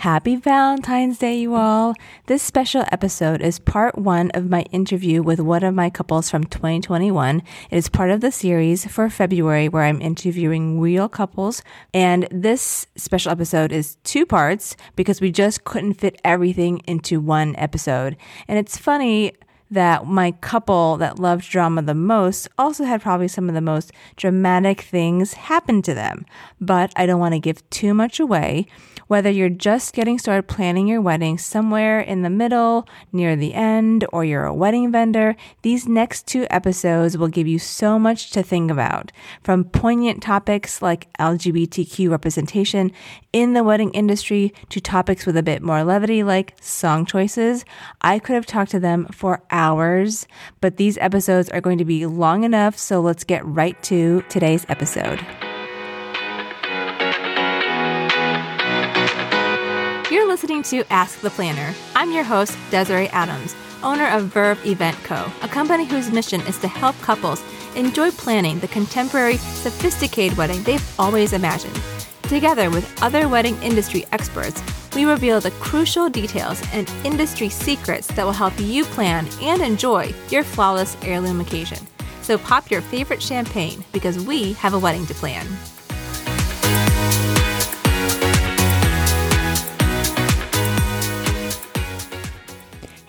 Happy Valentine's Day, you all. This special episode is part one of my interview with one of my couples from 2021. It is part of the series for February where I'm interviewing real couples. And this special episode is two parts because we just couldn't fit everything into one episode. And it's funny that my couple that loved drama the most also had probably some of the most dramatic things happen to them. But I don't want to give too much away. Whether you're just getting started planning your wedding somewhere in the middle, near the end, or you're a wedding vendor, these next two episodes will give you so much to think about. From poignant topics like LGBTQ representation in the wedding industry to topics with a bit more levity like song choices, I could have talked to them for hours, but these episodes are going to be long enough, so let's get right to today's episode. You're listening to Ask the Planner. I'm your host, Desiree Adams, owner of Verve Event Co., a company whose mission is to help couples enjoy planning the contemporary, sophisticated wedding they've always imagined. Together with other wedding industry experts, we reveal the crucial details and industry secrets that will help you plan and enjoy your flawless heirloom occasion. So pop your favorite champagne because we have a wedding to plan.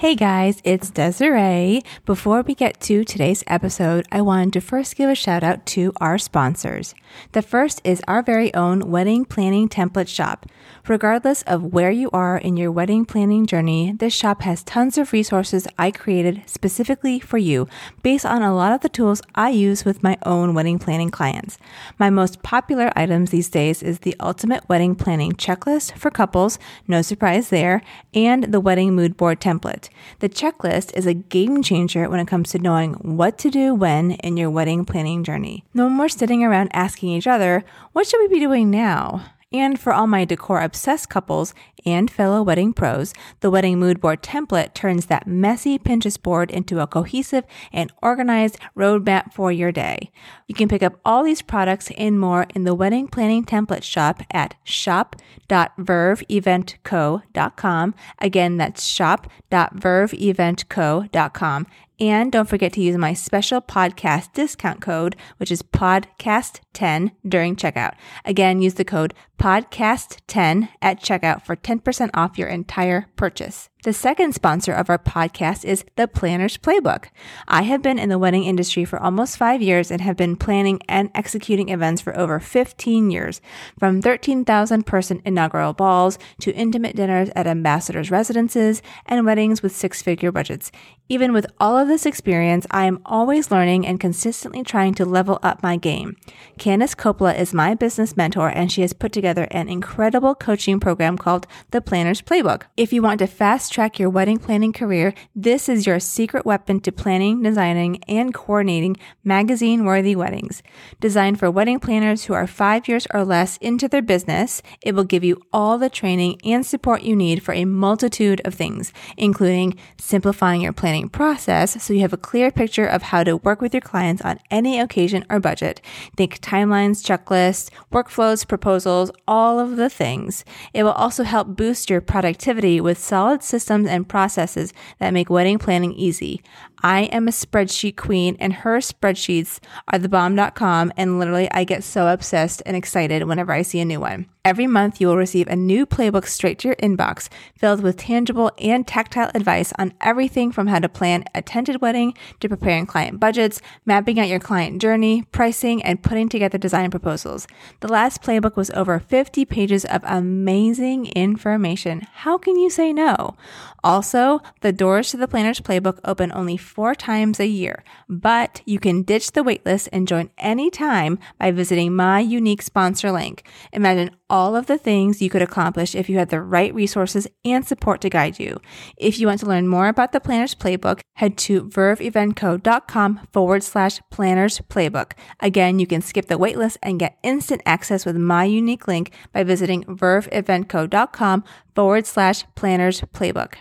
Hey guys, it's Desiree. Before we get to today's episode, I wanted to first give a shout out to our sponsors. The first is our very own wedding planning template shop. Regardless of where you are in your wedding planning journey, this shop has tons of resources I created specifically for you based on a lot of the tools I use with my own wedding planning clients. My most popular items these days is the Ultimate Wedding Planning Checklist for couples, no surprise there, and the Wedding Mood Board template. The checklist is a game changer when it comes to knowing what to do when in your wedding planning journey. No more sitting around asking each other, what should we be doing now? And for all my decor obsessed couples and fellow wedding pros, the wedding mood board template turns that messy Pinterest board into a cohesive and organized roadmap for your day. You can pick up all these products and more in the wedding planning template shop at shop.verveeventco.com. Again, that's shop.verveeventco.com. And don't forget to use my special podcast discount code, which is podcast10 during checkout. Again, use the code podcast10 at checkout for 10% off your entire purchase. The second sponsor of our podcast is The Planner's Playbook. I have been in the wedding industry for almost five years and have been planning and executing events for over 15 years, from 13,000 person inaugural balls to intimate dinners at ambassadors' residences and weddings with six figure budgets. Even with all of this experience, I am always learning and consistently trying to level up my game. Candice Coppola is my business mentor and she has put together an incredible coaching program called The Planner's Playbook. If you want to fast track your wedding planning career, this is your secret weapon to planning, designing, and coordinating magazine worthy weddings. Designed for wedding planners who are five years or less into their business, it will give you all the training and support you need for a multitude of things, including simplifying your planning process so you have a clear picture of how to work with your clients on any occasion or budget. Think timelines, checklists, workflows, proposals, all of the things. It will also help boost your productivity with solid systems systems and processes that make wedding planning easy. I am a spreadsheet queen and her spreadsheets are the bomb.com and literally I get so obsessed and excited whenever I see a new one. Every month you will receive a new playbook straight to your inbox filled with tangible and tactile advice on everything from how to plan a tented wedding to preparing client budgets, mapping out your client journey, pricing, and putting together design proposals. The last playbook was over 50 pages of amazing information. How can you say no? Also, the doors to the planner's playbook open only four times a year, but you can ditch the waitlist and join anytime by visiting my unique sponsor link. Imagine all of the things you could accomplish if you had the right resources and support to guide you. If you want to learn more about the Planner's Playbook, head to verveeventco.com forward slash planners playbook. Again, you can skip the waitlist and get instant access with my unique link by visiting verveeventco.com forward slash planners playbook.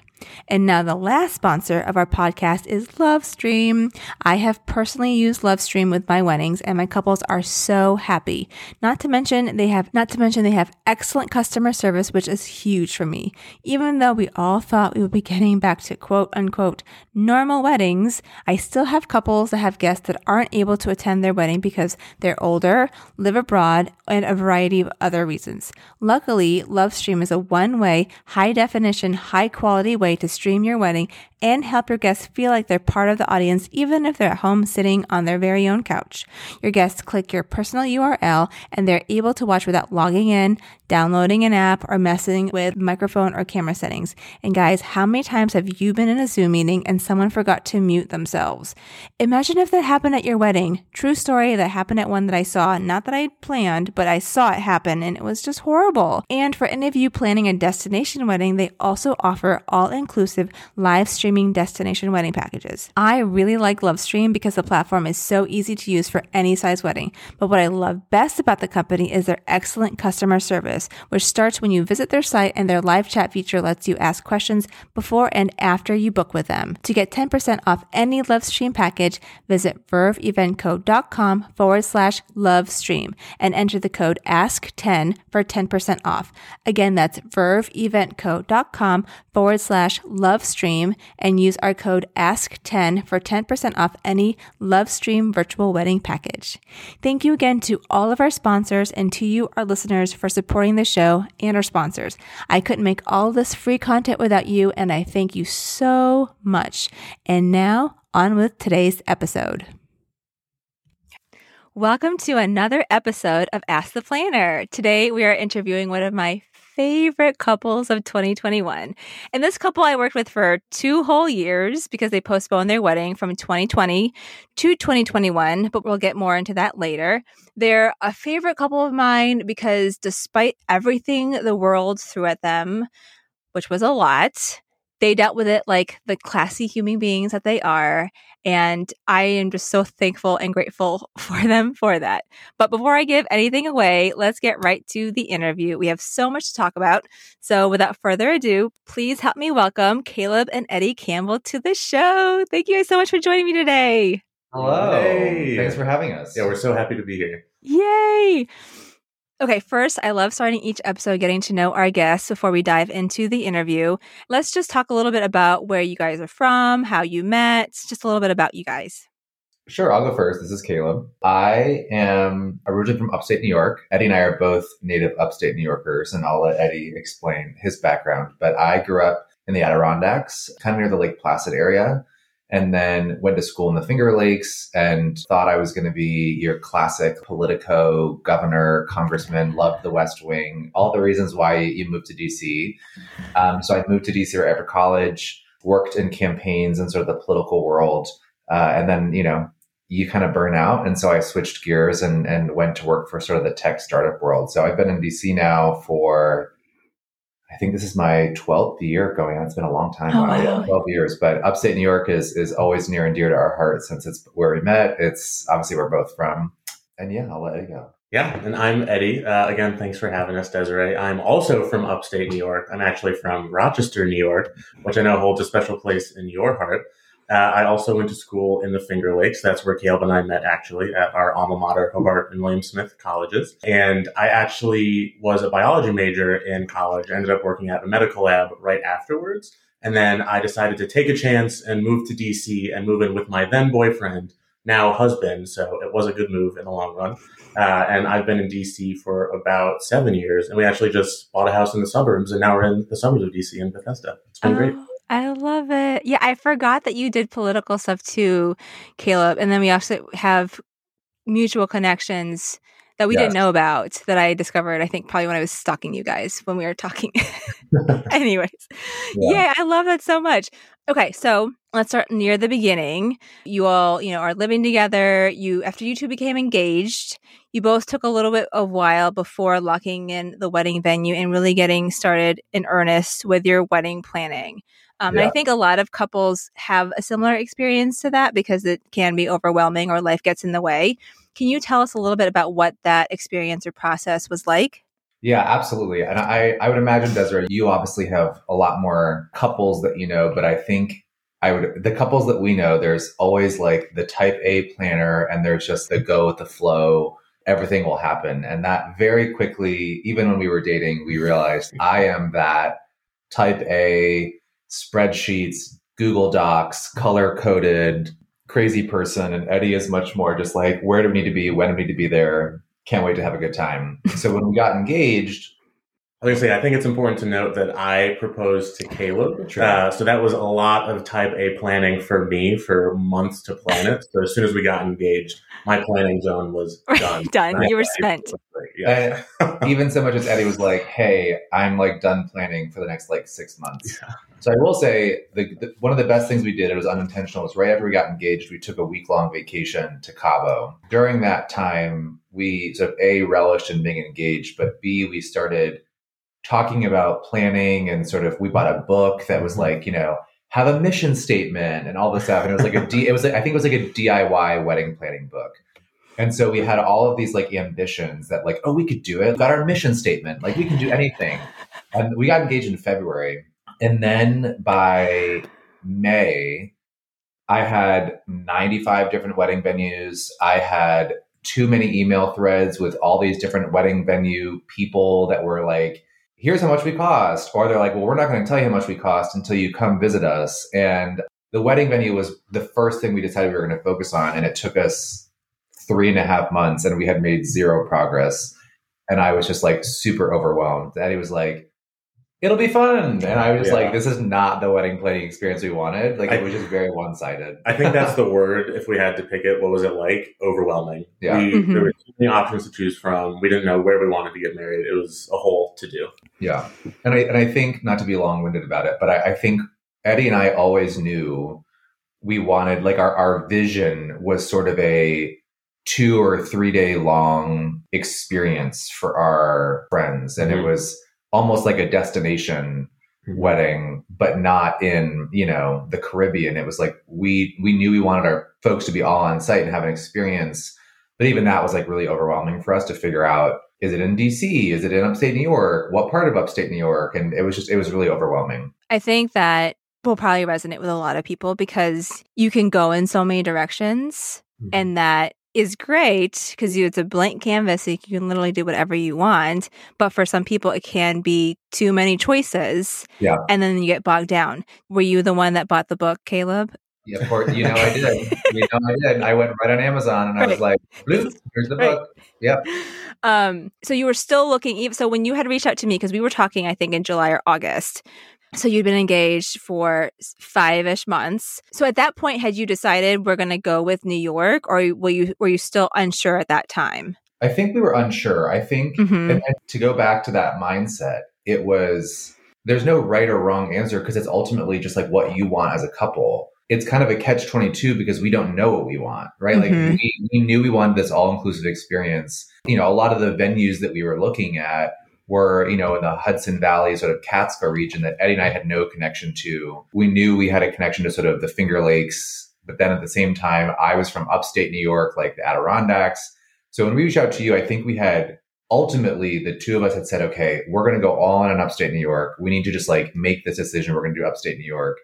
And now the last sponsor of our podcast is LoveStream. I have personally used LoveStream with my weddings and my couples are so happy. Not to mention they have not to mention they have excellent customer service which is huge for me. Even though we all thought we would be getting back to quote unquote normal weddings, I still have couples that have guests that aren't able to attend their wedding because they're older, live abroad, and a variety of other reasons. Luckily, LoveStream is a one-way, high definition, high quality way to stream your wedding and help your guests feel like they're part of the audience, even if they're at home sitting on their very own couch. Your guests click your personal URL and they're able to watch without logging in, downloading an app, or messing with microphone or camera settings. And guys, how many times have you been in a Zoom meeting and someone forgot to mute themselves? Imagine if that happened at your wedding. True story that happened at one that I saw, not that I planned, but I saw it happen and it was just horrible. And for any of you planning a destination wedding, they also offer all inclusive live streaming destination wedding packages. I really like LoveStream because the platform is so easy to use for any size wedding. But what I love best about the company is their excellent customer service, which starts when you visit their site and their live chat feature lets you ask questions before and after you book with them. To get 10% off any LoveStream package, visit verveeventco.com forward slash LoveStream and enter the code ASK10 for 10% off. Again, that's verveeventco.com forward slash LoveStream and use our code ASK10 for 10% off any LoveStream virtual wedding package. Thank you again to all of our sponsors and to you, our listeners, for supporting the show and our sponsors. I couldn't make all this free content without you, and I thank you so much. And now, on with today's episode. Welcome to another episode of Ask the Planner. Today we are interviewing one of my favorite couples of 2021. And this couple I worked with for two whole years because they postponed their wedding from 2020 to 2021, but we'll get more into that later. They're a favorite couple of mine because despite everything the world threw at them, which was a lot, they dealt with it like the classy human beings that they are. And I am just so thankful and grateful for them for that. But before I give anything away, let's get right to the interview. We have so much to talk about. So without further ado, please help me welcome Caleb and Eddie Campbell to the show. Thank you guys so much for joining me today. Hello. Hey. Thanks for having us. Yeah, we're so happy to be here. Yay! Okay, first, I love starting each episode getting to know our guests before we dive into the interview. Let's just talk a little bit about where you guys are from, how you met, just a little bit about you guys. Sure, I'll go first. This is Caleb. I am originally from upstate New York. Eddie and I are both native upstate New Yorkers, and I'll let Eddie explain his background. But I grew up in the Adirondacks, kind of near the Lake Placid area and then went to school in the Finger Lakes and thought I was going to be your classic Politico, governor, congressman, loved the West Wing, all the reasons why you moved to DC. Um, so I moved to DC right after college, worked in campaigns and sort of the political world. Uh, and then, you know, you kind of burn out. And so I switched gears and, and went to work for sort of the tech startup world. So I've been in DC now for think this is my 12th year going on. It's been a long time. Oh, wow. 12 years, but upstate New York is, is always near and dear to our hearts since it's where we met. It's obviously where we're both from. And yeah, I'll let it go. Yeah, and I'm Eddie. Uh, again, thanks for having us, Desiree. I'm also from upstate New York. I'm actually from Rochester, New York, which I know holds a special place in your heart. Uh, I also went to school in the Finger Lakes. That's where Caleb and I met actually at our alma mater, Hobart and William Smith colleges. And I actually was a biology major in college. I ended up working at a medical lab right afterwards. And then I decided to take a chance and move to DC and move in with my then boyfriend, now husband. So it was a good move in the long run. Uh, and I've been in DC for about seven years. And we actually just bought a house in the suburbs. And now we're in the suburbs of DC in Bethesda. It's been oh, great. I love it. Yeah, I forgot that you did political stuff too, Caleb. And then we also have mutual connections that we yes. didn't know about that I discovered, I think, probably when I was stalking you guys when we were talking. Anyways, yeah. yeah, I love that so much. Okay, so let's start near the beginning. You all, you know, are living together. You, after you two became engaged, you both took a little bit of while before locking in the wedding venue and really getting started in earnest with your wedding planning. Um, yeah. And I think a lot of couples have a similar experience to that because it can be overwhelming or life gets in the way. Can you tell us a little bit about what that experience or process was like? Yeah, absolutely. And I, I would imagine, Desiree, you obviously have a lot more couples that you know, but I think I would, the couples that we know, there's always like the type A planner and there's just the go with the flow. Everything will happen. And that very quickly, even when we were dating, we realized I am that type A spreadsheets, Google Docs, color coded, crazy person. And Eddie is much more just like, where do we need to be? When do we need to be there? can't wait to have a good time. So when we got engaged, I was gonna say, I think it's important to note that I proposed to Caleb. Sure. Uh, so that was a lot of type A planning for me for months to plan it. So as soon as we got engaged, my planning zone was done. Done. You were spent. Yeah. even so much as Eddie was like, "Hey, I'm like done planning for the next like six months." Yeah. So I will say the, the one of the best things we did. It was unintentional. Was right after we got engaged, we took a week long vacation to Cabo. During that time, we sort of a relished in being engaged, but b we started talking about planning and sort of we bought a book that was mm-hmm. like you know have a mission statement and all this stuff and it was like a D, it was like, I think it was like a DIY wedding planning book. And so we had all of these like ambitions that like oh we could do it. Got our mission statement. Like we can do anything. And we got engaged in February. And then by May I had 95 different wedding venues. I had too many email threads with all these different wedding venue people that were like here's how much we cost. Or they're like, well, we're not going to tell you how much we cost until you come visit us. And the wedding venue was the first thing we decided we were going to focus on. And it took us three and a half months and we had made zero progress. And I was just like super overwhelmed. Eddie was like, it'll be fun. And I was Yeah. like, this is not the wedding planning experience we wanted. Like I- it was just very one sided. I think that's the word. If we had to pick it, what was it like? Overwhelming. Yeah. We, Mhm. There were too many options to choose from. We didn't know where we wanted to get married. It was a whole to do. Yeah. And I and I think not to be long winded about it, but I, I think Eddie and I always knew we wanted like our, our vision was sort of a two or three day long experience for our friends. And it Mhm. was almost like a destination wedding, but not in, you know, the Caribbean. It was like we we knew we wanted our folks to be all on site and have an experience. But even that was like really overwhelming for us to figure out is it in DC? Is it in upstate New York? What part of upstate New York? And it was just it was really overwhelming. I think that will probably resonate with a lot of people because you can go in so many directions Mhm. and that is great because you it's a blank canvas so you can literally do whatever you want but for some people it can be too many choices Yeah. and then you get bogged down were you the one that bought the book caleb Yeah, of course, you know I did. You know I did. I went right on Amazon and I was like, "Bloop, here's the Right. book. Yep. um so you were still looking so when you had reached out to me because we were talking i think in july or august so you'd been engaged for five-ish months so at that point had you decided we're going to go with new york or were you were you still unsure at that time I think we were unsure. I think Mhm. and, and to go back to that mindset, it was there's no right or wrong answer because it's ultimately just like what you want as a couple. It's kind of a catch 22 because we don't know what we want, right? Mhm. Like we, we knew we wanted this all inclusive experience. You know, a lot of the venues that we were looking at were, you know, in the Hudson Valley, sort of Catskill region that Eddie and I had no connection to. We knew we had a connection to sort of the Finger Lakes, but then at the same time, I was from upstate New York, like the Adirondacks. So when we reached out to you, I think we had ultimately the two of us had said, okay, we're going to go all in on upstate New York. We need to just like make this decision. We're going to do upstate New York.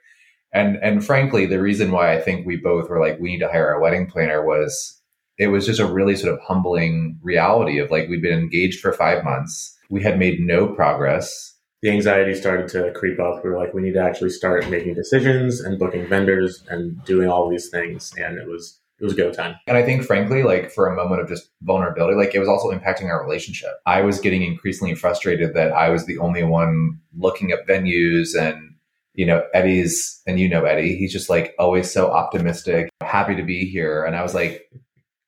And and frankly, the reason why I think we both were like, we need to hire a wedding planner was it was just a really sort of humbling reality of like we'd been engaged for five months. We had made no progress. The anxiety started to creep up. We were like, we need to actually start making decisions and booking vendors and doing all these things. And it was it was go time. And I think, frankly, like for a moment of just vulnerability, like it was also impacting our relationship. I was getting increasingly frustrated that I was the only one looking up venues and, you know, Eddie's, and you know Eddie, he's just like always so optimistic, happy to be here. And I was like,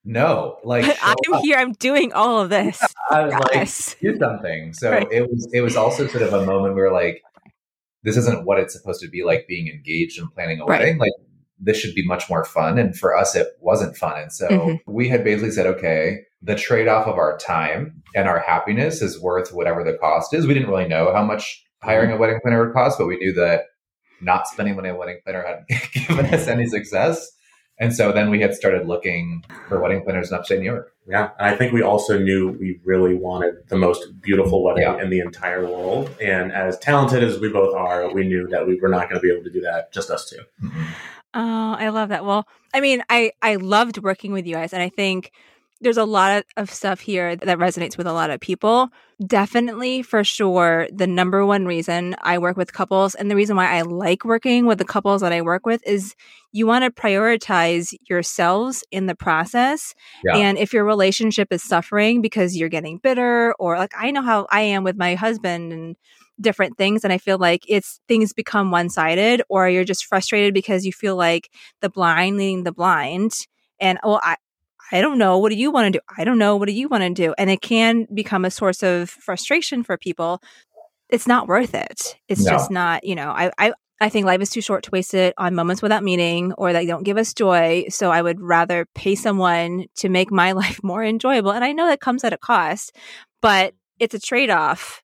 no, like, i'm up. here i'm doing all of this I was like, Yes. do something. So Right. it was, it was also sort of a moment where like, this isn't what it's supposed to be like being engaged and planning a Right. wedding. Like this should be much more fun. And for us, it wasn't fun. And so Mhm. we had basically said, okay, the trade off of our time and our happiness is worth whatever the cost is. We didn't really know how much hiring a wedding planner would cost, but we knew that not spending money on a wedding planner had given us any success. And so then we had started looking for wedding planners in upstate New York. Yeah, and I think we also knew we really wanted the most beautiful wedding Yeah. in the entire world. And as talented as we both are, we knew that we were not going to be able to do that just us two. Mhm. Oh, I love that. Well, I mean, I I loved working with you guys, and I think there's a lot of, stuff here that resonates with a lot of people. Definitely, for sure, the number one reason I work with couples, and the reason why I like working with the couples that I work with, is you want to prioritize yourselves in the process. Yeah. And if your relationship is suffering because you're getting bitter, or like I know how I am with my husband and different things and i feel like it's things become one-sided or you're just frustrated because you feel like the blind leading the blind and well i i don't know what do you want to do i don't know what do you want to do and it can become a source of frustration for people it's not worth it it's No. just not you know i i I think life is too short to waste it on moments without meaning or that don't give us joy. So I would rather pay someone to make my life more enjoyable. And I know that comes at a cost, but it's a trade off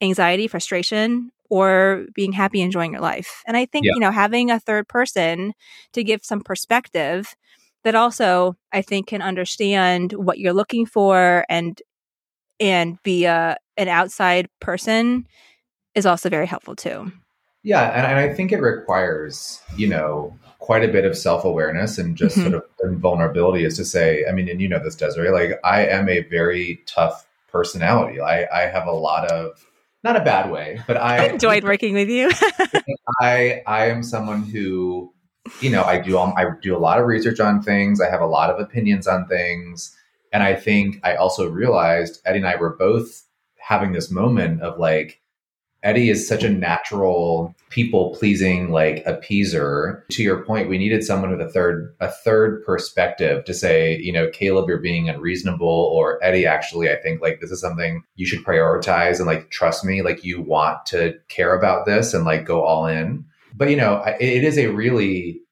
anxiety, frustration, or being happy, enjoying your life. And I think, Yeah. you know, having a third person to give some perspective that also I think can understand what you're looking for and and be a an outside person is also very helpful too. Yeah, and, and I think it requires, you know, quite a bit of self awareness and just Mhm. sort of vulnerability is to say, I mean, and you know this, Desiree, like I am a very tough personality. I, I have a lot of not a bad way, but I I enjoyed working with you. I I am someone who, you know, I do all, I do a lot of research on things. I have a lot of opinions on things, and I think I also realized Eddie and I were both having this moment of like, Eddie is such a natural people pleasing like appeaser. To your point, we needed someone with a third a third perspective to say, you know, Caleb, you're being unreasonable, or Eddie, actually, I think like this is something you should prioritize and like trust me, like you want to care about this and like go all in. But you know, I- it is a really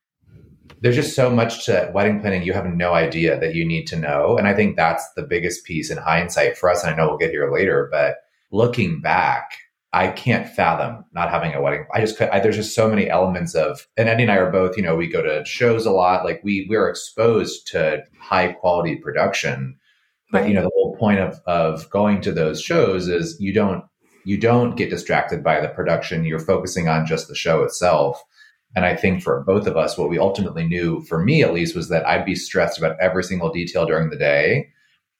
there's just so much to wedding planning you have no idea that you need to know, and I think that's the biggest piece in hindsight for us. And I know we'll get here later, but looking back, I can't fathom not having a wedding. I just could. I, there's just so many elements of, and Eddie and I are both. You know, we go to shows a lot. Like we we're exposed to high quality production, but you know the whole point of of going to those shows is you don't you don't get distracted by the production. You're focusing on just the show itself. And I think for both of us, what we ultimately knew, for me at least, was that I'd be stressed about every single detail during the day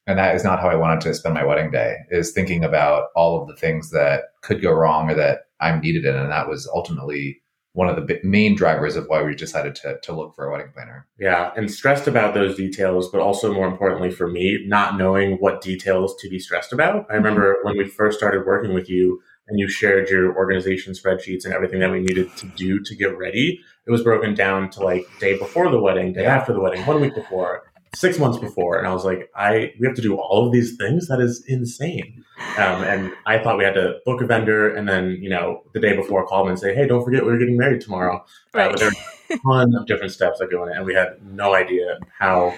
and that is not how I wanted to spend my wedding day. Is thinking about all of the things that could go wrong or that I'm needed in, and that was ultimately one of the main drivers of why we decided to to look for a wedding planner. Yeah, and stressed about those details, but also more importantly for me, not knowing what details to be stressed about. I remember mm-hmm. when we first started working with you and you shared your organization spreadsheets and everything that we needed to do to get ready. It was broken down to like day before the wedding, day after the wedding, one week before, six months before. And I was like, I we have to do all of these things? That is insane. Um, and I thought we had to book a vendor and then, you know, the day before call them and say, hey, don't forget we're getting married tomorrow. Uh, Right. but there are a ton of different steps that go in it, and we had no idea how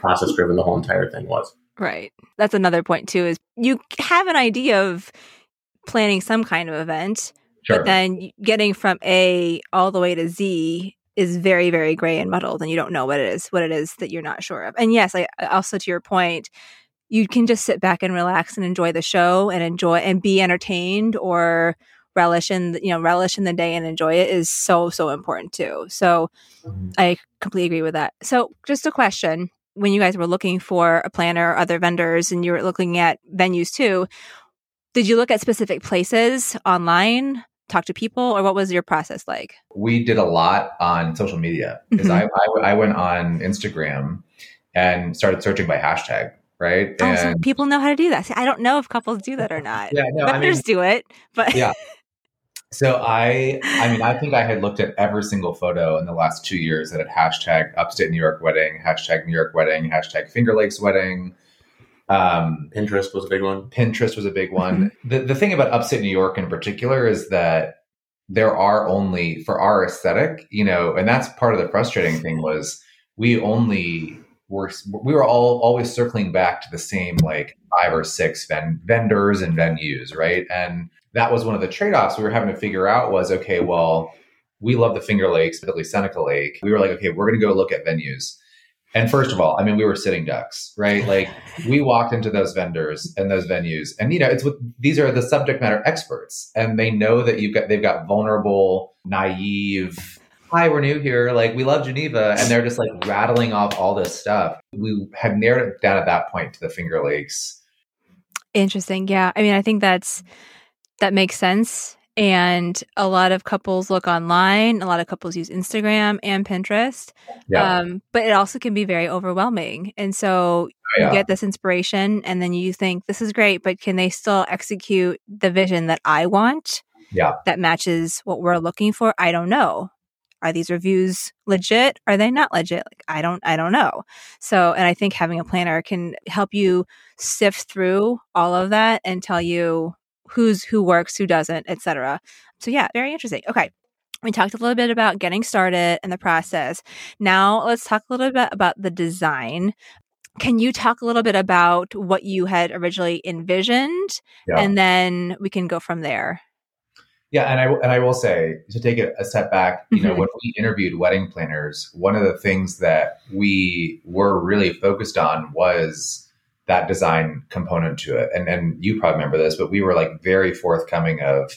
process driven the whole entire thing was. Right. That's another point too is you have an idea of planning some kind of event, Sure. but then getting from A all the way to Z is very very gray and muddled and you don't know what it is what it is that you're not sure of. And yes, I also to your point, you can just sit back and relax and enjoy the show and enjoy and be entertained or relish in you know relish in the day and enjoy it is so so important too. So Mhm. I completely agree with that. So, just a question when you guys were looking for a planner or other vendors and you were looking at venues too, did you look at specific places online, talk to people, or what was your process like? we did a lot on social media because Mhm. I, I I went on Instagram and started searching by hashtag, right? Oh, so people know how to do that. See, I don't know if couples do that or not. yeah, no, I mean, do it, but Yeah. So I, I mean, I think I had looked at every single photo in the last two years that had hashtag upstate New York wedding, hashtag New York wedding, hashtag Finger Lakes wedding. Um, Pinterest was a big one. Pinterest was a big one. The the thing about upstate New York in particular is that there are only for our aesthetic, you know, and that's part of the frustrating thing was we only were we were all always circling back to the same like five or six ven- vendors and venues, right? And that was one of the trade-offs we were having to figure out was okay, well, we love the Finger Lakes, particularly Seneca Lake. We were like, okay, we're going to go look at venues. And first of all, I mean, we were sitting ducks, right? Like we walked into those vendors and those venues, and you know, it's what these are the subject matter experts, and they know that you've got they've got vulnerable, naive. Hi, we're new here. Like we love Geneva, and they're just like rattling off all this stuff. We had narrowed it down at that point to the Finger Lakes. Interesting. Yeah. I mean, I think that's that makes sense and a lot of couples look online a lot of couples use instagram and pinterest yeah. um, but it also can be very overwhelming and so yeah. you get this inspiration and then you think this is great but can they still execute the vision that i want yeah that matches what we're looking for i don't know are these reviews legit are they not legit like i don't i don't know so and i think having a planner can help you sift through all of that and tell you who's who works, who doesn't, etc. So yeah, very interesting. Okay. We talked a little bit about getting started and the process. Now let's talk a little bit about the design. Can you talk a little bit about what you had originally envisioned? Yeah. And then we can go from there. Yeah, and I and I will say to take a, a step back, you know, mm-hmm. when we interviewed wedding planners, one of the things that we were really focused on was that design component to it. And and you probably remember this, but we were like very forthcoming of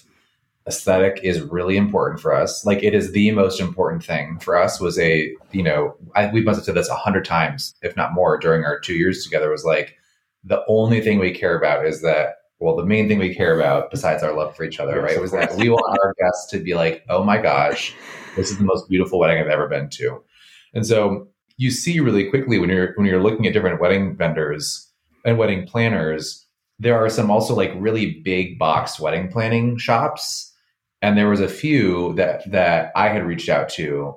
aesthetic is really important for us. Like it is the most important thing for us was a, you know, I, we must have said this a hundred times, if not more during our two years together was like, the only thing we care about is that, well, the main thing we care about besides our love for each other, right? Was that we want our guests to be like, oh my gosh, this is the most beautiful wedding I've ever been to. And so you see really quickly when you're, when you're looking at different wedding vendors, and wedding planners, there are some also like really big box wedding planning shops. And there was a few that that I had reached out to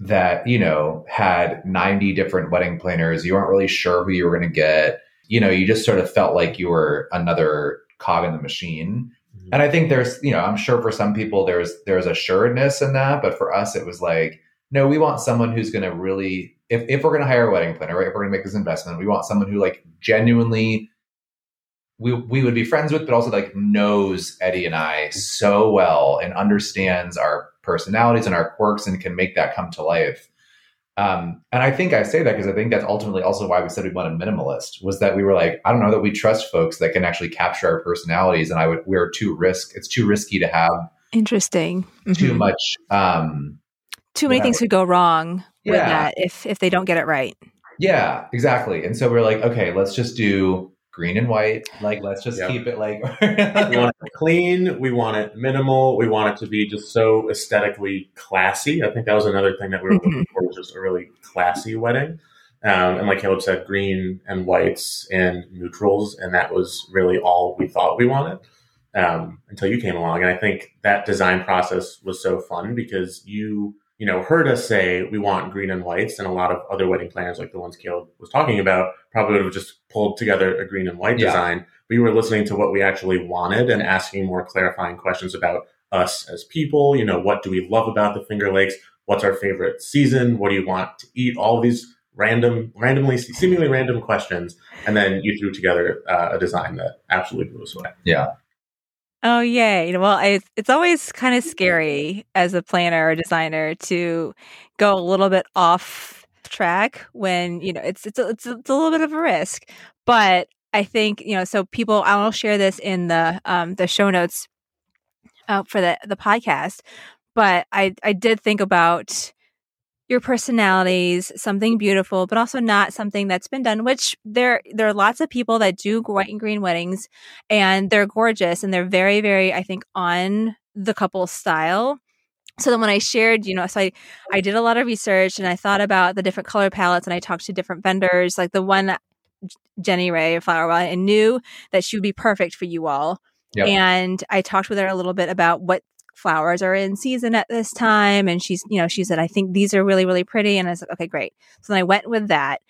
that, you know, had 90 different wedding planners. You weren't really sure who you were going to get. You know, you just sort of felt like you were another cog in the machine. Mm-hmm. And I think there's, you know, I'm sure for some people there's there's assuredness in that, but for us it was like, no, we want someone who's going to really if, if we're going to hire a wedding planner, right? If we're going to make this investment, we want someone who like genuinely we we would be friends with, but also like knows Eddie and I so well and understands our personalities and our quirks and can make that come to life. Um, and I think I say that because I think that's ultimately also why we said we want a minimalist was that we were like, I don't know that we trust folks that can actually capture our personalities, and I would we're too risk. It's too risky to have interesting too mm-hmm. much. Um, too many things could go wrong yeah. with that if if they don't get it right. Yeah, exactly. And so we're like, okay, let's just do green and white. Like, let's just yep. keep it like we want it clean. We want it minimal. We want it to be just so aesthetically classy. I think that was another thing that we were mm-hmm. looking for was just a really classy wedding. Um, and like Caleb said, green and whites and neutrals, and that was really all we thought we wanted um, until you came along. And I think that design process was so fun because you you know, heard us say we want green and whites, and a lot of other wedding planners, like the ones Caleb was talking about, probably would have just pulled together a green and white yeah. design. We were listening to what we actually wanted and asking more clarifying questions about us as people. You know, what do we love about the Finger Lakes? What's our favorite season? What do you want to eat? All these random, randomly, seemingly random questions, and then you threw together uh, a design that absolutely blew us away. Yeah. Oh, yay. Well, I, it's always kind of scary as a planner or designer to go a little bit off track when, you know, it's, it's, a, it's, a, it's a little bit of a risk. But I think, you know, so people, I'll share this in the, um, the show notes uh, for the, the podcast. But I, I did think about, your personalities, something beautiful, but also not something that's been done, which there, there are lots of people that do white and green weddings and they're gorgeous and they're very, very, I think, on the couple style. So then when I shared, you know, so I, I did a lot of research and I thought about the different color palettes and I talked to different vendors, like the one Jenny Ray Flower and knew that she would be perfect for you all. Yep. And I talked with her a little bit about what flowers are in season at this time. And she's, you know, she said, I think these are really, really pretty. And I said, okay, great. So then I went with that.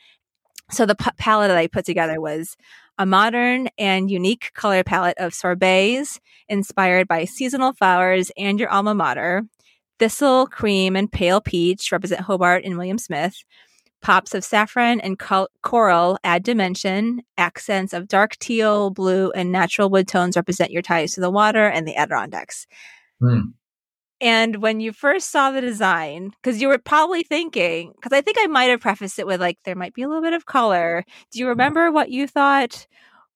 So the p- palette that I put together was a modern and unique color palette of sorbets inspired by seasonal flowers and your alma mater. Thistle, cream, and pale peach represent Hobart and William Smith. Pops of saffron and coral add dimension. Accents of dark teal, blue, and natural wood tones represent your ties to the water and the Adirondacks. Mm. And when you first saw the design, because you were probably thinking, because I think I might have prefaced it with like, there might be a little bit of color. Do you remember what you thought?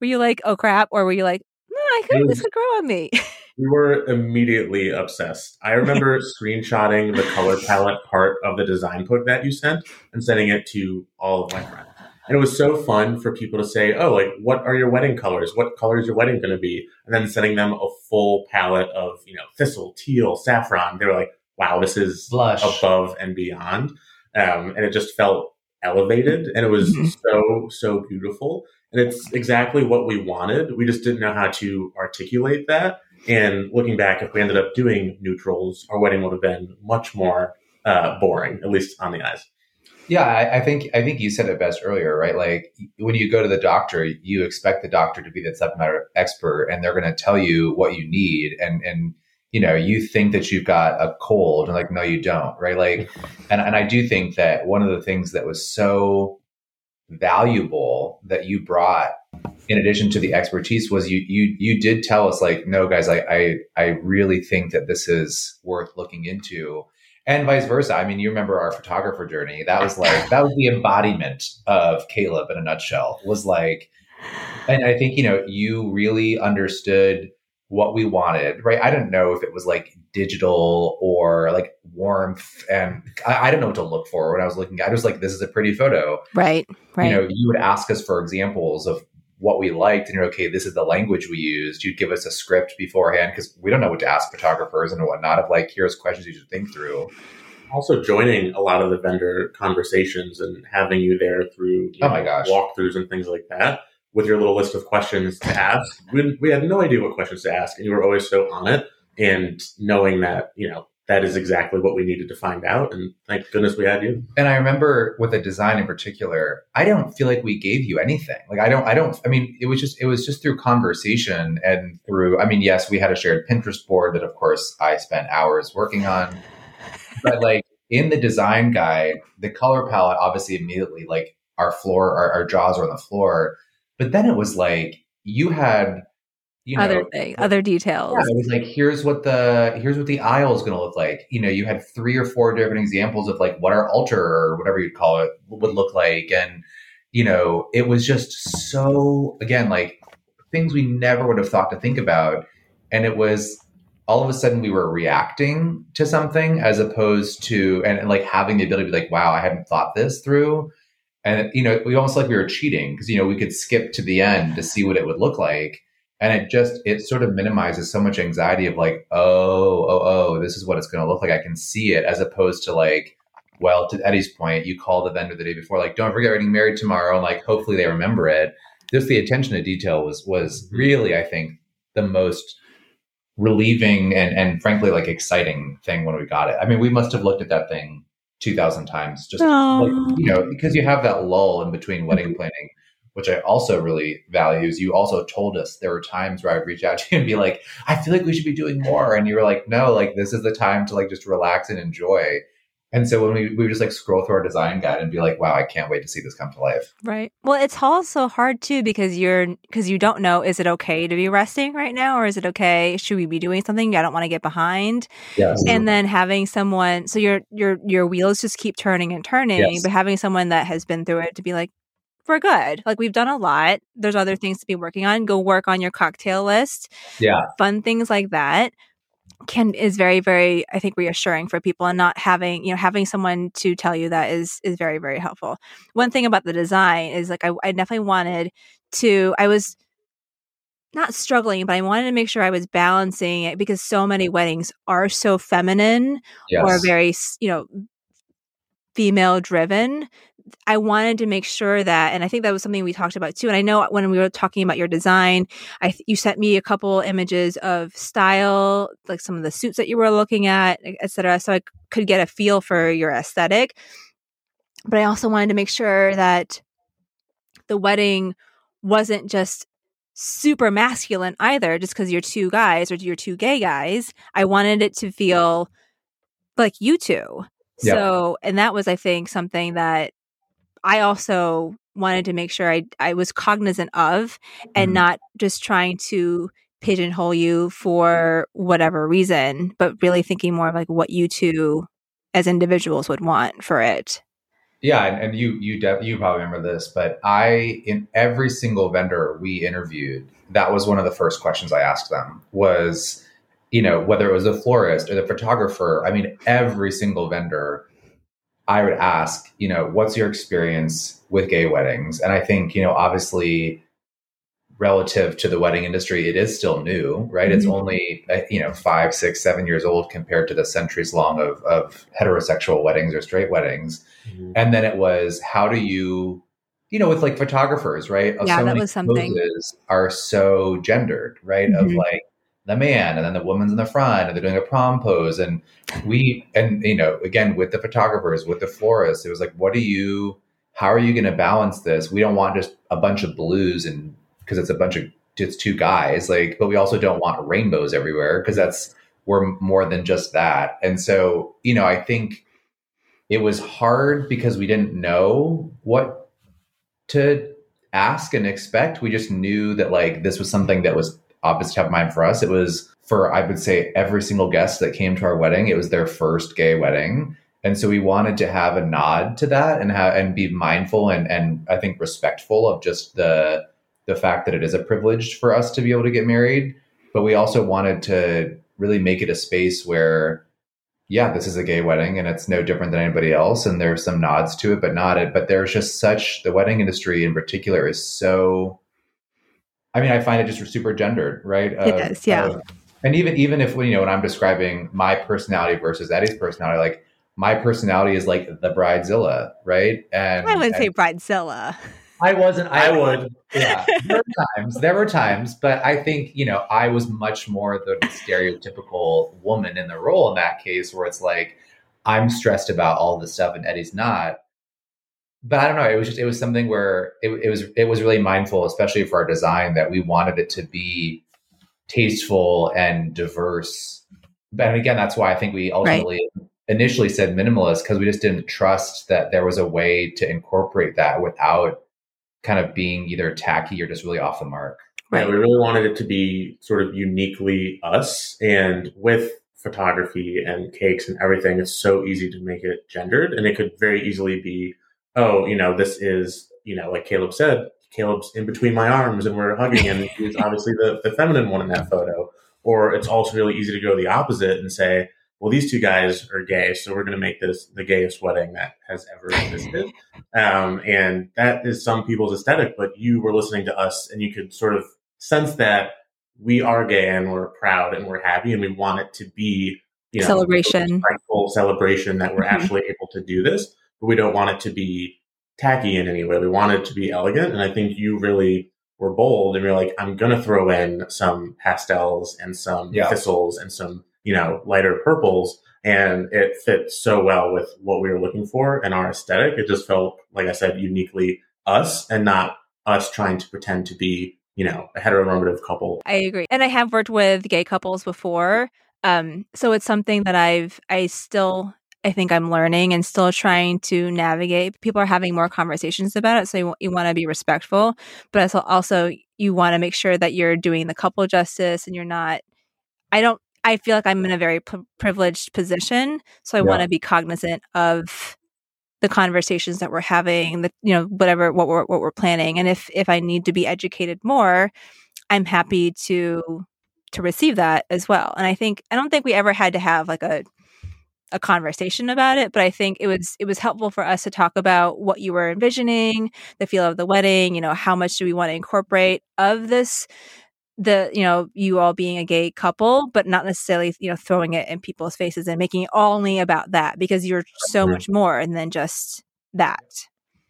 Were you like, oh crap? Or were you like, no, I could, this could grow on me? we were immediately obsessed. I remember screenshotting the color palette part of the design book that you sent and sending it to all of my friends. And it was so fun for people to say, oh, like, what are your wedding colors? What color is your wedding going to be? And then sending them a full palette of, you know, thistle, teal, saffron. They were like, wow, this is Blush. above and beyond. Um, and it just felt elevated and it was Mhm. so, so beautiful. And it's exactly what we wanted. We just didn't know how to articulate that. And looking back, if we ended up doing neutrals, our wedding would have been much more uh, boring, at least on the eyes. Yeah, I, I think I think you said it best earlier, right? Like when you go to the doctor, you expect the doctor to be the subject matter expert, and they're going to tell you what you need, and and you know you think that you've got a cold, and like no, you don't, right? Like, and and I do think that one of the things that was so valuable that you brought in addition to the expertise was you you you did tell us like no guys I I I really think that this is worth looking into and vice versa. I mean, you remember our photographer journey. That was like that was the embodiment of Caleb in a nutshell. Was like, and I think you know you really understood what we wanted, right? I didn't know if it was like digital or like warmth, and I, I didn't know what to look for when I was looking. I was like, this is a pretty photo. Right. Right. You know, you would ask us for examples of what we liked, and you're okay. This is the language we used. You'd give us a script beforehand because we don't know what to ask photographers and whatnot. Of like, here's questions you should think through. also joining a lot of the vendor conversations and having you there through you Oh my gosh. walkthroughs and things like that with your little list of questions to ask. We, we had no idea what questions to ask, and you were always so on it. And knowing that you know that is exactly what we needed to find out, and thank goodness we had you. And I remember with the design in particular, I don't feel like we gave you anything. Like I don't, I don't. I mean, it was just, it was just through conversation and through. I mean, yes, we had a shared Pinterest board that, of course, I spent hours working on. But like in the design guide, the color palette obviously immediately like our floor, our, our jaws are on the floor. But then it was like you had, you know, other thing, other details. yeah, it was like here's what the here's what the aisle is going to look like. You know, you had three or four different examples of like what our altar or whatever you'd call it would look like, and you know, it was just so again like things we never would have thought to think about, and it was all of a sudden we were reacting to something as opposed to and, and like having the ability to be like, wow, I hadn't thought this through. And you know, we almost like we were cheating because you know we could skip to the end to see what it would look like, and it just it sort of minimizes so much anxiety of like oh oh oh this is what it's going to look like. I can see it as opposed to like well to eddie's point you call the vendor the day before like don't forget we're getting married tomorrow and like hopefully they remember it. Just the attention to detail was was mm-hmm. really i think the most relieving and and frankly like exciting thing when we got it. I mean we must have looked at that thing 2000 times just like, you know because you have that lull in between wedding planning which I also really value, is you also told us there were times where I'd reach out to you and be like, I feel like we should be doing more. And you were like, no, like this is the time to like just relax and enjoy. And so when we, we would just like scroll through our design guide and be like, wow, I can't wait to see this come to life. Right. Well, it's also hard too because you're because you don't know is it okay to be resting right now or is it okay should we be doing something I don't want to get behind Yes. and then having someone so your your your wheels just keep turning and turning Yes. but having someone that has been through it to be like we're good like we've done a lot there's other things to be working on go work on your cocktail list Yeah. fun things like that can is very very i think reassuring for people and not having you know having someone to tell you that is is very very helpful one thing about the design is like i, I definitely wanted to i was not struggling but i wanted to make sure i was balancing it because so many weddings are so feminine Yes. or very you know female driven i wanted to make sure that and i think that was something we talked about too and i know when we were talking about your design i you sent me a couple images of style like some of the suits that you were looking at etc so I could get a feel for your aesthetic. But i also wanted to make sure that the wedding wasn't just super masculine either just because you're two guys or you're two gay guys. I wanted it to feel like you two. Yeah. so and that was i think something that i also wanted to make sure i i was cognizant of and Mhm. not just trying to pigeonhole you for whatever reason, but really thinking more of like what you two as individuals would want for it. Yeah, and, and you you de- you probably remember this, but I in every single vendor we interviewed, that was one of the first questions I asked them was, you know, whether it was the florist or the photographer. I mean, every single vendor, I would ask, you know, what's your experience with gay weddings? And I think, you know, obviously relative to the wedding industry, it is still new, right? Mm-hmm. It's only uh, you know five, six, seven years old compared to the centuries long of, of heterosexual weddings or straight weddings. Mm-hmm. And then it was how do you, you know, with like photographers, right? Yeah, so that was something. Are so gendered, right? Mm-hmm. Of like the man and then the woman's in the front and they're doing a prom pose and we and you know again with the photographers with the florists it was like what do you how are you going to balance this? We don't want just a bunch of blues and because it's a bunch of it's two guys like but we also don't want rainbows everywhere because that's we're more than just that. And so you know i think it was hard because we didn't know what to ask and expect. We just knew that like this was something that was obvious top of mind for us it was for i would say every single guest that came to our wedding it was their first gay wedding and so we wanted to have a nod to that and and be mindful and and i think respectful of just the the fact that it is a privilege for us to be able to get married, but we also wanted to really make it a space where, yeah, this is a gay wedding and it's no different than anybody else. And there's some nods to it, but not it. But there's just such the wedding industry in particular is so. I mean, I find it just super gendered, right? It is, yeah. Of, and even even if you know when I'm describing my personality versus Eddie's personality, like my personality is like the bridezilla, right? And I wouldn't and, say bridezilla. I wasn't. I, I would. Yeah, there were times. There were times, but I think you know I was much more the stereotypical woman in the role in that case, where it's like I'm stressed about all this stuff and Eddie's not. But I don't know. It was just it was something where it, it was it was really mindful, especially for our design, that we wanted it to be tasteful and diverse. But again, that's why I think we ultimately right. initially said minimalist because we just didn't trust that there was a way to incorporate that without kind of being either tacky or just really off the mark. Right. Yeah, we really wanted it to be sort of uniquely us. And with photography and cakes and everything, it's so easy to make it gendered. And it could very easily be, oh, you know, this is, you know, like Caleb said, Caleb's in between my arms and we're hugging, and he's obviously the, the feminine one in that photo. Or it's also really easy to go the opposite and say, well, these two guys are gay, so we're going to make this the gayest wedding that has ever existed. Um, and that is some people's aesthetic, but you were listening to us and you could sort of sense that we are gay and we're proud and we're happy and we want it to be, you know, celebration, celebration that we're mm-hmm. actually able to do this, but we don't want it to be tacky in any way. We want it to be elegant. And I think you really were bold and you're like, I'm going to throw in some pastels and some yeah. thistles and some you know, lighter purples. And it fit so well with what we were looking for and our aesthetic. It just felt, like I said, uniquely us and not us trying to pretend to be, you know, a heteronormative couple. I agree. And I have worked with gay couples before. Um, so it's something that I've, I still I think I'm learning and still trying to navigate. People are having more conversations about it, so you, you want to be respectful, but also you want to make sure that you're doing the couple justice and you're not. I don't I feel like I'm in a very p- privileged position, so I yeah. want to be cognizant of the conversations that we're having, the you know whatever what we're what we're planning, and if if I need to be educated more, I'm happy to to receive that as well. And I think I don't think we ever had to have like a a conversation about it, but I think it was it was helpful for us to talk about what you were envisioning, the feel of the wedding, you know, how much do we want to incorporate of this the you know you all being a gay couple but not necessarily you know throwing it in people's faces and making it only about that because you're so much more than just that.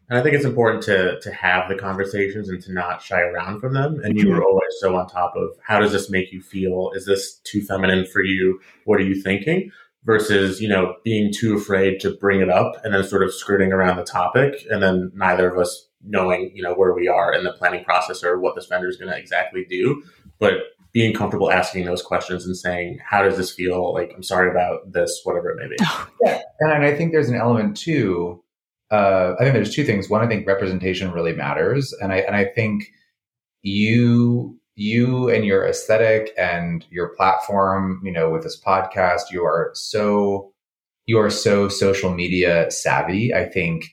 And i think it's important to to have the conversations and to not shy around from them and you were mm-hmm. always so on top of how does this make you feel? Is this too feminine for you? What are you thinking versus you know being too afraid to bring it up and then sort of skirting around the topic and then neither of us knowing you know where we are in the planning process or what this vendor is going to exactly do. But being comfortable asking those questions and saying how does this feel? Like i'm sorry about this whatever it may be. Yeah and i think there's an element too uh, i think there's two things. One i think representation really matters and i and i think you you and your aesthetic and your platform, you know, with this podcast, you are so you are so social media savvy. I think,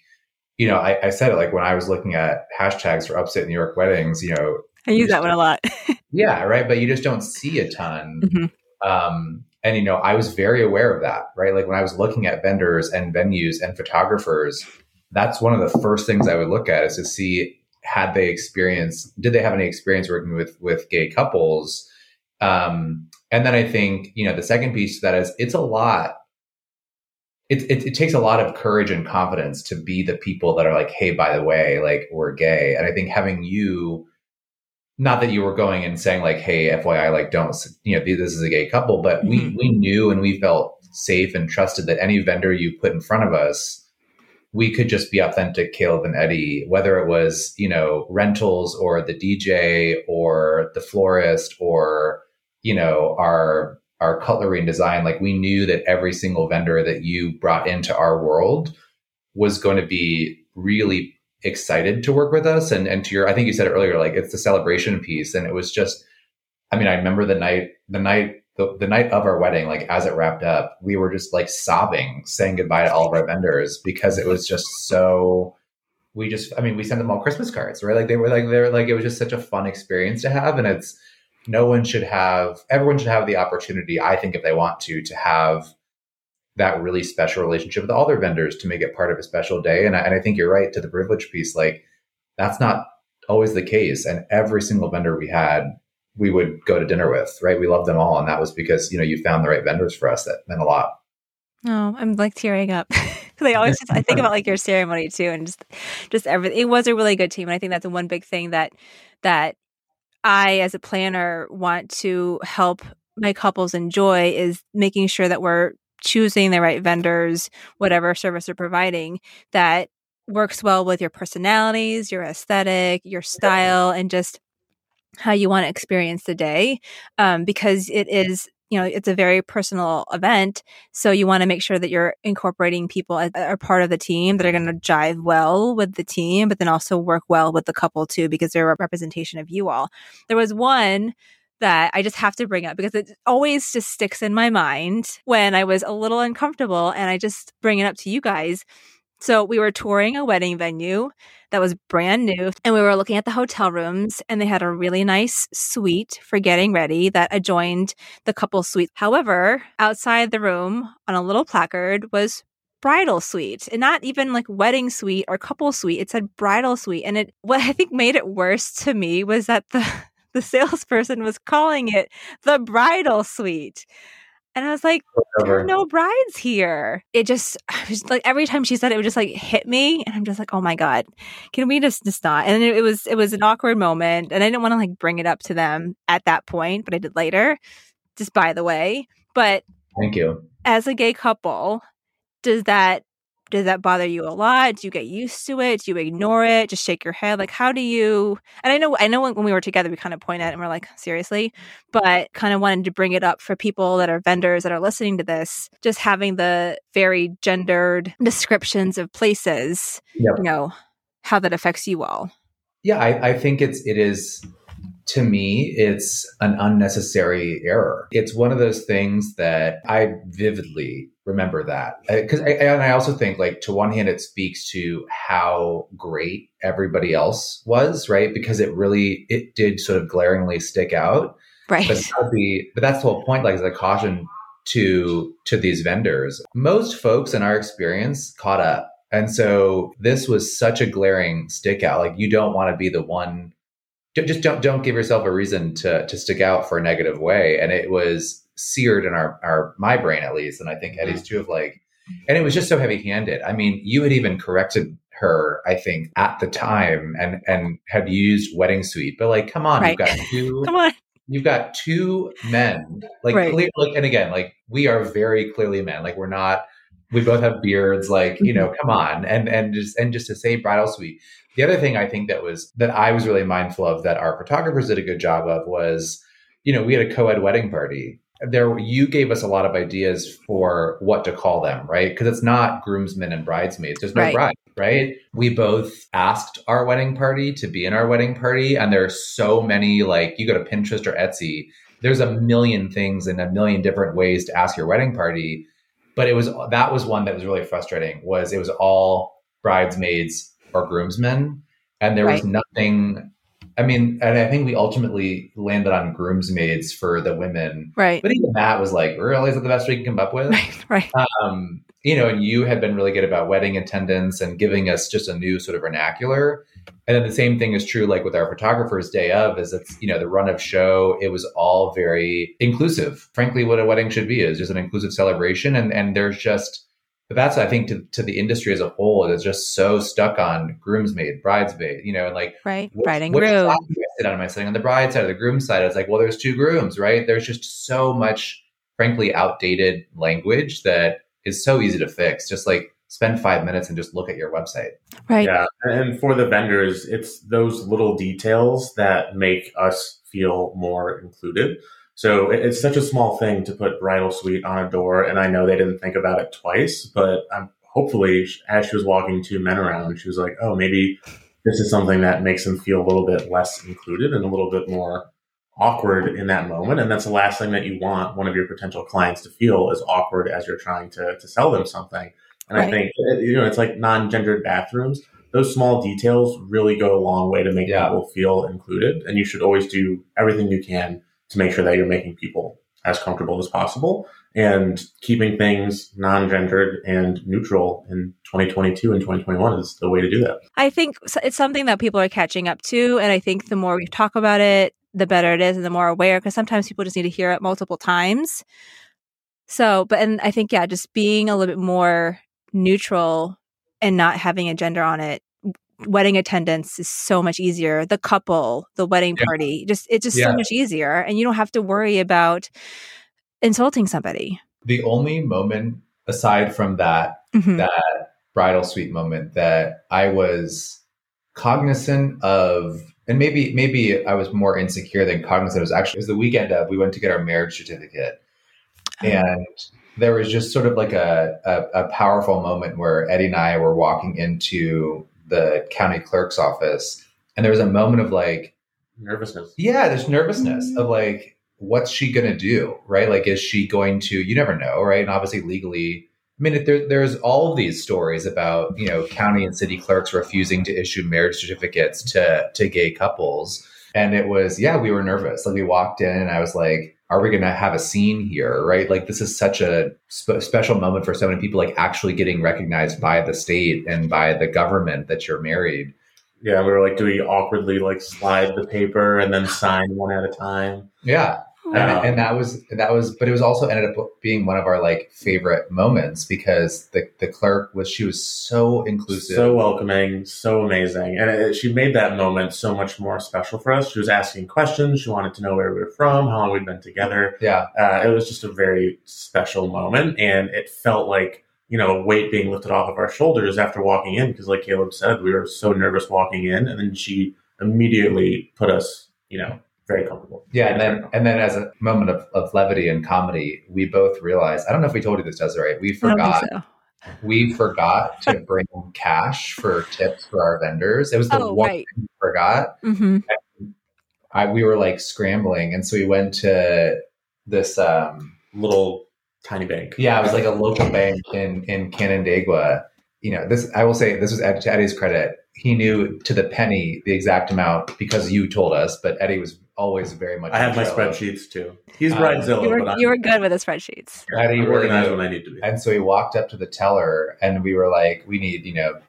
you know, I, I said it like when I was looking at hashtags for upstate New York weddings, you know, I use that one a lot. yeah, right. But you just don't see a ton. Mm-hmm. Um, and you know, I was very aware of that, right? Like when I was looking at vendors and venues and photographers, that's one of the first things I would look at is to see had they experienced, did they have any experience working with with gay couples? Um, and then I think you know the second piece to that is it's a lot. It, it, it takes a lot of courage and confidence to be the people that are like, hey, by the way, like we're gay. And I think having you not that you were going and saying like, "Hey, FYI, like, don't you know this is a gay couple," but mm-hmm. we we knew and we felt safe and trusted that any vendor you put in front of us, we could just be authentic, Caleb and Eddie, whether it was you know rentals or the DJ or the florist or you know our our cutlery and design. Like we knew that every single vendor that you brought into our world was going to be really excited to work with us. And and to your, I think you said it earlier, like it's the celebration piece, and it was just. I mean, I remember the night, the night, the, the night of our wedding, like as it wrapped up, we were just like sobbing, saying goodbye to all of our vendors because it was just so we just i mean we sent them all christmas cards right like they were like they were like it was just such a fun experience to have and it's no one should have everyone should have the opportunity i think if they want to to have that really special relationship with all their vendors to make it part of a special day. And I, and I think you're right to the privilege piece. Like that's not always the case. And every single vendor we had, we would go to dinner with, right? We loved them all. And that was because, you know, you found the right vendors for us. That meant a lot. Oh, I'm like tearing up. I always just, I think about like your ceremony too, and just just everything. It was a really good team, and I think that's the one big thing that that I, as a planner, want to help my couples enjoy is making sure that we're choosing the right vendors, whatever service they're providing, that works well with your personalities, your aesthetic, your style, and just how you want to experience the day. Um, because it is, you know, it's a very personal event. So you want to make sure that you're incorporating people as are part of the team that are going to jive well with the team, but then also work well with the couple too, because they're a representation of you all. There was one that I just have to bring up because it always just sticks in my mind when I was a little uncomfortable and I just bring it up to you guys. So we were touring a wedding venue that was brand new and we were looking at the hotel rooms and they had a really nice suite for getting ready that adjoined the couple suite. However, outside the room on a little placard was bridal suite and not even like wedding suite or couple suite. It said bridal suite. And it, what I think made it worse to me was that the, the salesperson was calling it the bridal suite. And I was like, no brides here. It just, I was like every time she said it, it would just like hit me. And I'm just like, oh my God, can we just, just not? And it, it was, it was an awkward moment. And I didn't want to like bring it up to them at that point, but I did later, just by the way. But thank you. As a gay couple, does that does that bother you a lot? Do you get used to it? Do you ignore it? Just shake your head? Like, how do you? And I know, I know when, when we were together, we kind of point at it and we're like, seriously, but kind of wanted to bring it up for people that are vendors that are listening to this, just having the very gendered descriptions of places, yep. you know, how that affects you all. Yeah, I, I think it's, it is, to me, it's an unnecessary error. It's one of those things that I vividly remember that. Uh, because I, and I also think like to one hand it speaks to how great everybody else was right? Because it really it did sort of glaringly stick out. Right. But, be, but that's the whole point like as a caution to to these vendors. Most folks in our experience caught up. And so this was such a glaring stick out. Like you don't want to be the one just don't don't give yourself a reason to to stick out for a negative way and it was seared in our, our my brain at least, and I think Eddie's mm-hmm. too of like, and it was just so heavy handed. I mean, you had even corrected her, I think, at the time, and and had used wedding suite, but like, come on, right. you've got two, come on, you've got two men, like, right. clear, like, and again, like we are very clearly men, like we're not. We both have beards, like you know. Mm-hmm. Come on, and and just and just to say bridal suite. The other thing I think that was that I was really mindful of that our photographers did a good job of was, you know, we had a co-ed wedding party there you gave us a lot of ideas for what to call them, right? Because it's not groomsmen and bridesmaids. There's no right. bride. right? We both asked our wedding party to be in our wedding party. And there are so many, like, you go to Pinterest or Etsy, there's a million things and a million different ways to ask your wedding party. But it was that was one that was really frustrating. Was it was all bridesmaids or groomsmen, and there was nothing. I mean, and I think we ultimately landed on groomsmaids for the women, Right. but even that was like, really, is that the best we can come up with? Right. Right. um, you know, and you had been really good about wedding attendants and giving us just a new sort of vernacular. And then the same thing is true, like with our photographers day of, is it's, you know, the run of show, it was all very inclusive. Frankly, what a wedding should be is just an inclusive celebration. And, and there's just, but that's, I think, to, to the industry as a whole, is just so stuck on groomsmaid, bridesmaid, you know, and like, Right. which- Bride and which groom. side do I sit on? Am I sitting on the bride side or the groom side? It's like, well, there's two grooms, right? There's just so much, frankly, outdated language that is so easy to fix. Just like spend five minutes and just look at your website. Right. Yeah, and for the vendors, it's those little details that make us feel more included. So it's such a small thing to put bridal suite on a door, and I know they didn't think about it twice, but um, hopefully, as she was walking two men around, she was like, "Oh, maybe this is something that makes them feel a little bit less included and a little bit more awkward in that moment." And that's the last thing that you want one of your potential clients to feel as awkward as you're trying to to sell them something. And I think uh, you know it's like non-gendered bathrooms those small details really go a long way to make Yeah. people feel included. And you should always do everything you can to make sure that you're making people as comfortable as possible and keeping things non-gendered and neutral in 2022 and 2021 is the way to do that. I think it's something that people are catching up to. And I think the more we talk about it, the better it is and the more aware, because sometimes people just need to hear it multiple times. So, but, and I think, yeah, just being a little bit more neutral and not having a gender on it. Wedding attendants is so much easier. The couple, the wedding Yeah. party, just it's just Yeah. so much easier, and you don't have to worry about insulting somebody. The only moment aside from that Mhm. that bridal suite moment that I was cognizant of, and maybe maybe I was more insecure than cognizant. It was actually it was the weekend of we went to get our marriage certificate, Oh. and there was just sort of like a, a a powerful moment where Eddie and I were walking into the county clerk's office, and there was a moment of like, Nervousness. yeah, there's nervousness of like, what's she going to do? Right. Like, is she going to, you never know. Right. And obviously, legally, I mean, there, there's all of these stories about, you know, county and city clerks refusing to issue marriage certificates to, to gay couples. And it was, yeah, we were nervous. Like, we walked in and I was like, are we going to have a scene here? Right. Like, this is such a sp- special moment for so many people, like actually getting recognized by the state and by the government that you're married. Yeah, we were like, do we awkwardly like slide the paper and then sign one at a time? Yeah. And, and that was that was but it was also ended up being one of our like favorite moments because the the clerk was she was so inclusive So welcoming, so amazing. And it, she made that moment so much more special for us. She was asking questions. She wanted to know where we were from, how long we'd been together. yeah Uh, it was just a very special moment. And it felt like, you know, weight being lifted off of our shoulders after walking in. Because, like Caleb said, we were so nervous walking in. And then she immediately put us, you know, very comfortable. yeah and then and then as a moment of, of levity and comedy we both realized i don't know if we told you this desiree we forgot so. we forgot to bring cash for tips for our vendors it was the Oh, one right. thing we forgot hmm I, we were like scrambling and so we went to this um Little tiny bank. Yeah, it was like a local bank in in Canandaigua. You know, this I will say this was Ed, to Eddie's credit. He knew to the penny the exact amount because you told us, but Eddie was always very much. I have my spreadsheets too. He's Um, Bridezilla, You were I'm, you were good with the spreadsheets. Eddie I'm really organized when I need to be. And so he walked up to the teller, and we were like, "We need, you know,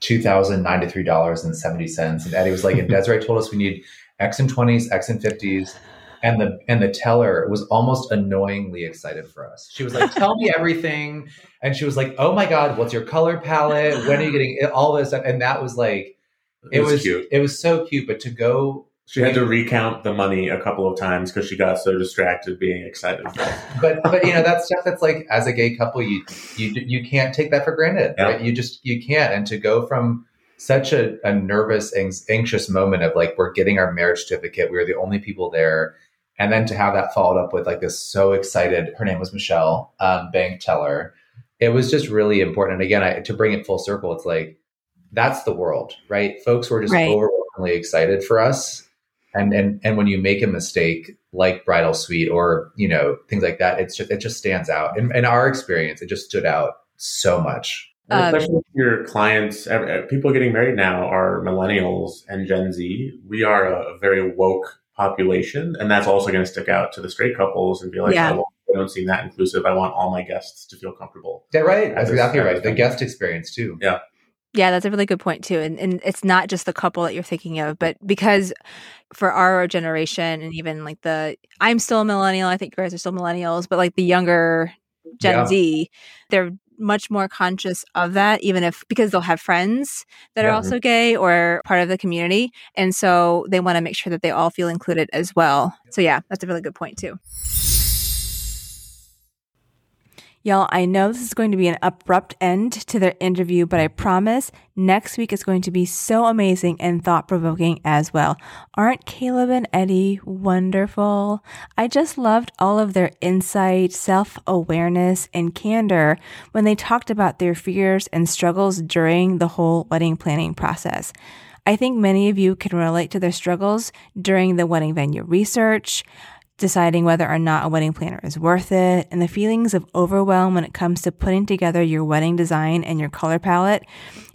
two thousand ninety three dollars and seventy cents." And Eddie was like, "And Desiree told us we need X and twenties, X and fifties. And the and the teller was almost annoyingly excited for us. She was like, "Tell me everything," and she was like, "Oh my god, what's your color palette? When are you getting it? all this stuff?" And that was like, it, was, cute. it was so cute. But to go, She had to recount the money a couple of times because she got so distracted being excited. but but you know that's stuff that's like as a gay couple, you you you can't take that for granted, Yeah. right? You just you can't. And to go from such a, a nervous, anx- anxious moment of like we're getting our marriage certificate, we were the only people there, and then to have that followed up with like this so excited. Her name was Michelle, um, bank teller. it was just really important. And again, I, to bring it full circle, it's like that's the world, right? Folks were just Right. overwhelmingly excited for us. And, and and when you make a mistake like bridal suite or you know things like that, it's just it just stands out. In, in our experience, it just stood out so much. Um, especially your clients, ev- ev- people getting married now are millennials and Gen Z. We are a very woke population, and that's also going to stick out to the straight couples and be like, Yeah. oh, well, they don't seem that inclusive. I want all my guests to feel comfortable. Yeah, right. That's exactly right. The guest experience too. Yeah, that's a really good point too. And and it's not just the couple that you're thinking of, but because for our generation and even like the I'm still a millennial, I think you guys are still millennials, but like the younger Gen Yeah. Z, they're much more conscious of that, even if because they'll have friends that are also gay or part of the community. And so they want to make sure that they all feel included as well. So yeah, that's a really good point too. Y'all, I know this is going to be an abrupt end to their interview, but I promise next week is going to be so amazing and thought provoking as well. Aren't Caleb and Eddie wonderful? I just loved all of their insight, self awareness, and candor when they talked about their fears and struggles during the whole wedding planning process. I think many of you can relate to their struggles during the wedding venue research, deciding whether or not a wedding planner is worth it, and the feelings of overwhelm when it comes to putting together your wedding design and your color palette.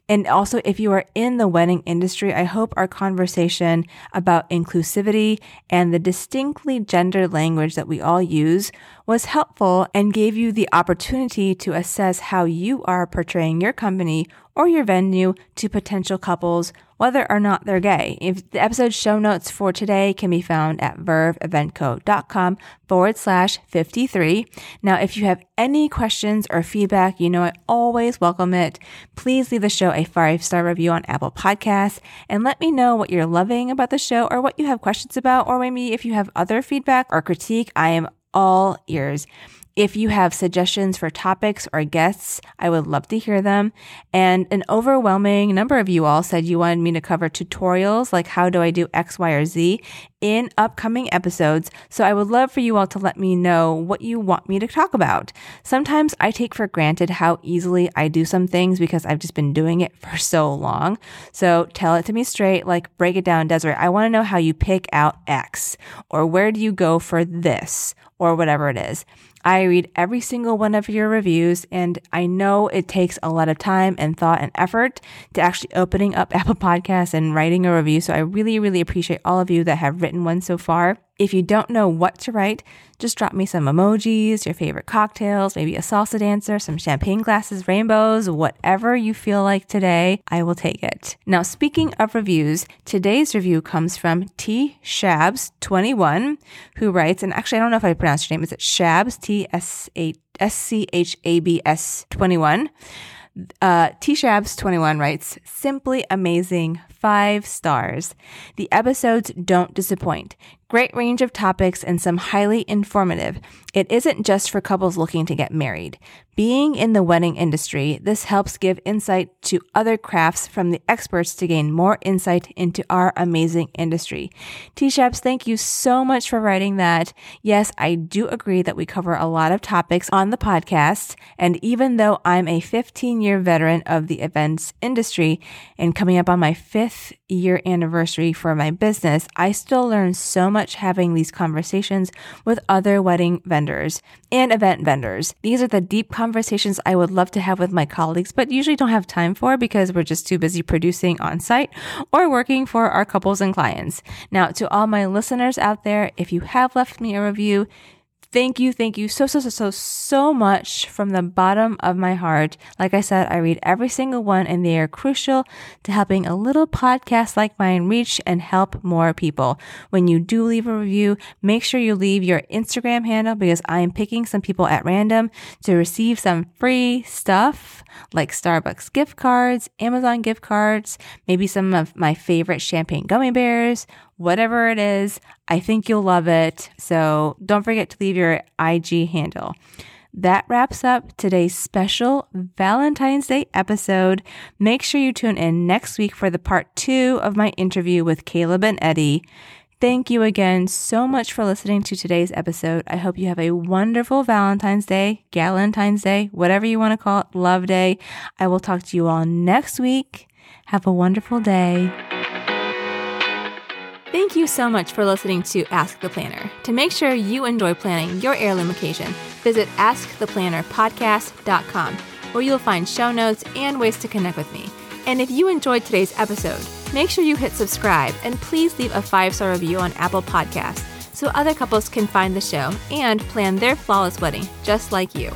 And also, if you are in the wedding industry, I hope our conversation about inclusivity and the distinctly gendered language that we all use was helpful and gave you the opportunity to assess how you are portraying your company or your venue to potential couples, whether or not they're gay. If the episode show notes for today can be found at verveeventco.com forward slash 53. Now, if you have any questions or feedback, you know I always welcome it. Please leave the show a five star review on Apple Podcasts and let me know what you're loving about the show or what you have questions about, or maybe if you have other feedback or critique, I am all ears. If you have suggestions for topics or guests, I would love to hear them. And an overwhelming number of you all said you wanted me to cover tutorials like how do I do X, Y, or Z in upcoming episodes. So I would love for you all to let me know what you want me to talk about. Sometimes I take for granted how easily I do some things because I've just been doing it for so long. So tell it to me straight, like break it down, Desiree. I want to know how you pick out X or where do you go for this or whatever it is. I read every single one of your reviews and I know it takes a lot of time and thought and effort to actually opening up Apple Podcasts and writing a review. So I really, really appreciate all of you that have written one so far. If you don't know what to write, just drop me some emojis, your favorite cocktails, maybe a salsa dancer, some champagne glasses, rainbows, whatever you feel like today, I will take it. Now, speaking of reviews, today's review comes from T Shabs21, who writes, and actually, I don't know if I pronounced your name. Is it Shabs? T S C H A B S 21. Uh, T Shabs 21 writes, simply amazing, five stars. The episodes don't disappoint. Great range of topics and some highly informative. It isn't just for couples looking to get married. Being in the wedding industry, this helps give insight to other crafts from the experts to gain more insight into our amazing industry. T Shabs, thank you so much for writing that. Yes, I do agree that we cover a lot of topics on the podcast. And even though I'm a 15 year veteran of the events industry and coming up on my fifth year anniversary for my business, I still learn so much having these conversations with other wedding vendors and event vendors. These are the deep conversations I would love to have with my colleagues, but usually don't have time for because we're just too busy producing on site or working for our couples and clients. Now, to all my listeners out there, if you have left me a review, Thank you, thank you so, so, so, so, so much from the bottom of my heart. Like I said, I read every single one and they are crucial to helping a little podcast like mine reach and help more people. When you do leave a review, make sure you leave your Instagram handle because I am picking some people at random to receive some free stuff like Starbucks gift cards, Amazon gift cards, maybe some of my favorite champagne gummy bears, whatever it is. I think you'll love it. So don't forget to leave your IG handle. That wraps up today's special Valentine's Day episode. Make sure you tune in next week for the part two of my interview with Caleb and Eddie. Thank you again so much for listening to today's episode. I hope you have a wonderful Valentine's Day, Galentine's Day, whatever you want to call it, love day. I will talk to you all next week. Have a wonderful day. Thank you so much for listening to Ask the Planner. To make sure you enjoy planning your heirloom occasion, visit AskThePlannerPodcast.com, where you'll find show notes and ways to connect with me. And if you enjoyed today's episode, make sure you hit subscribe and please leave a five star review on Apple Podcasts so other couples can find the show and plan their flawless wedding just like you.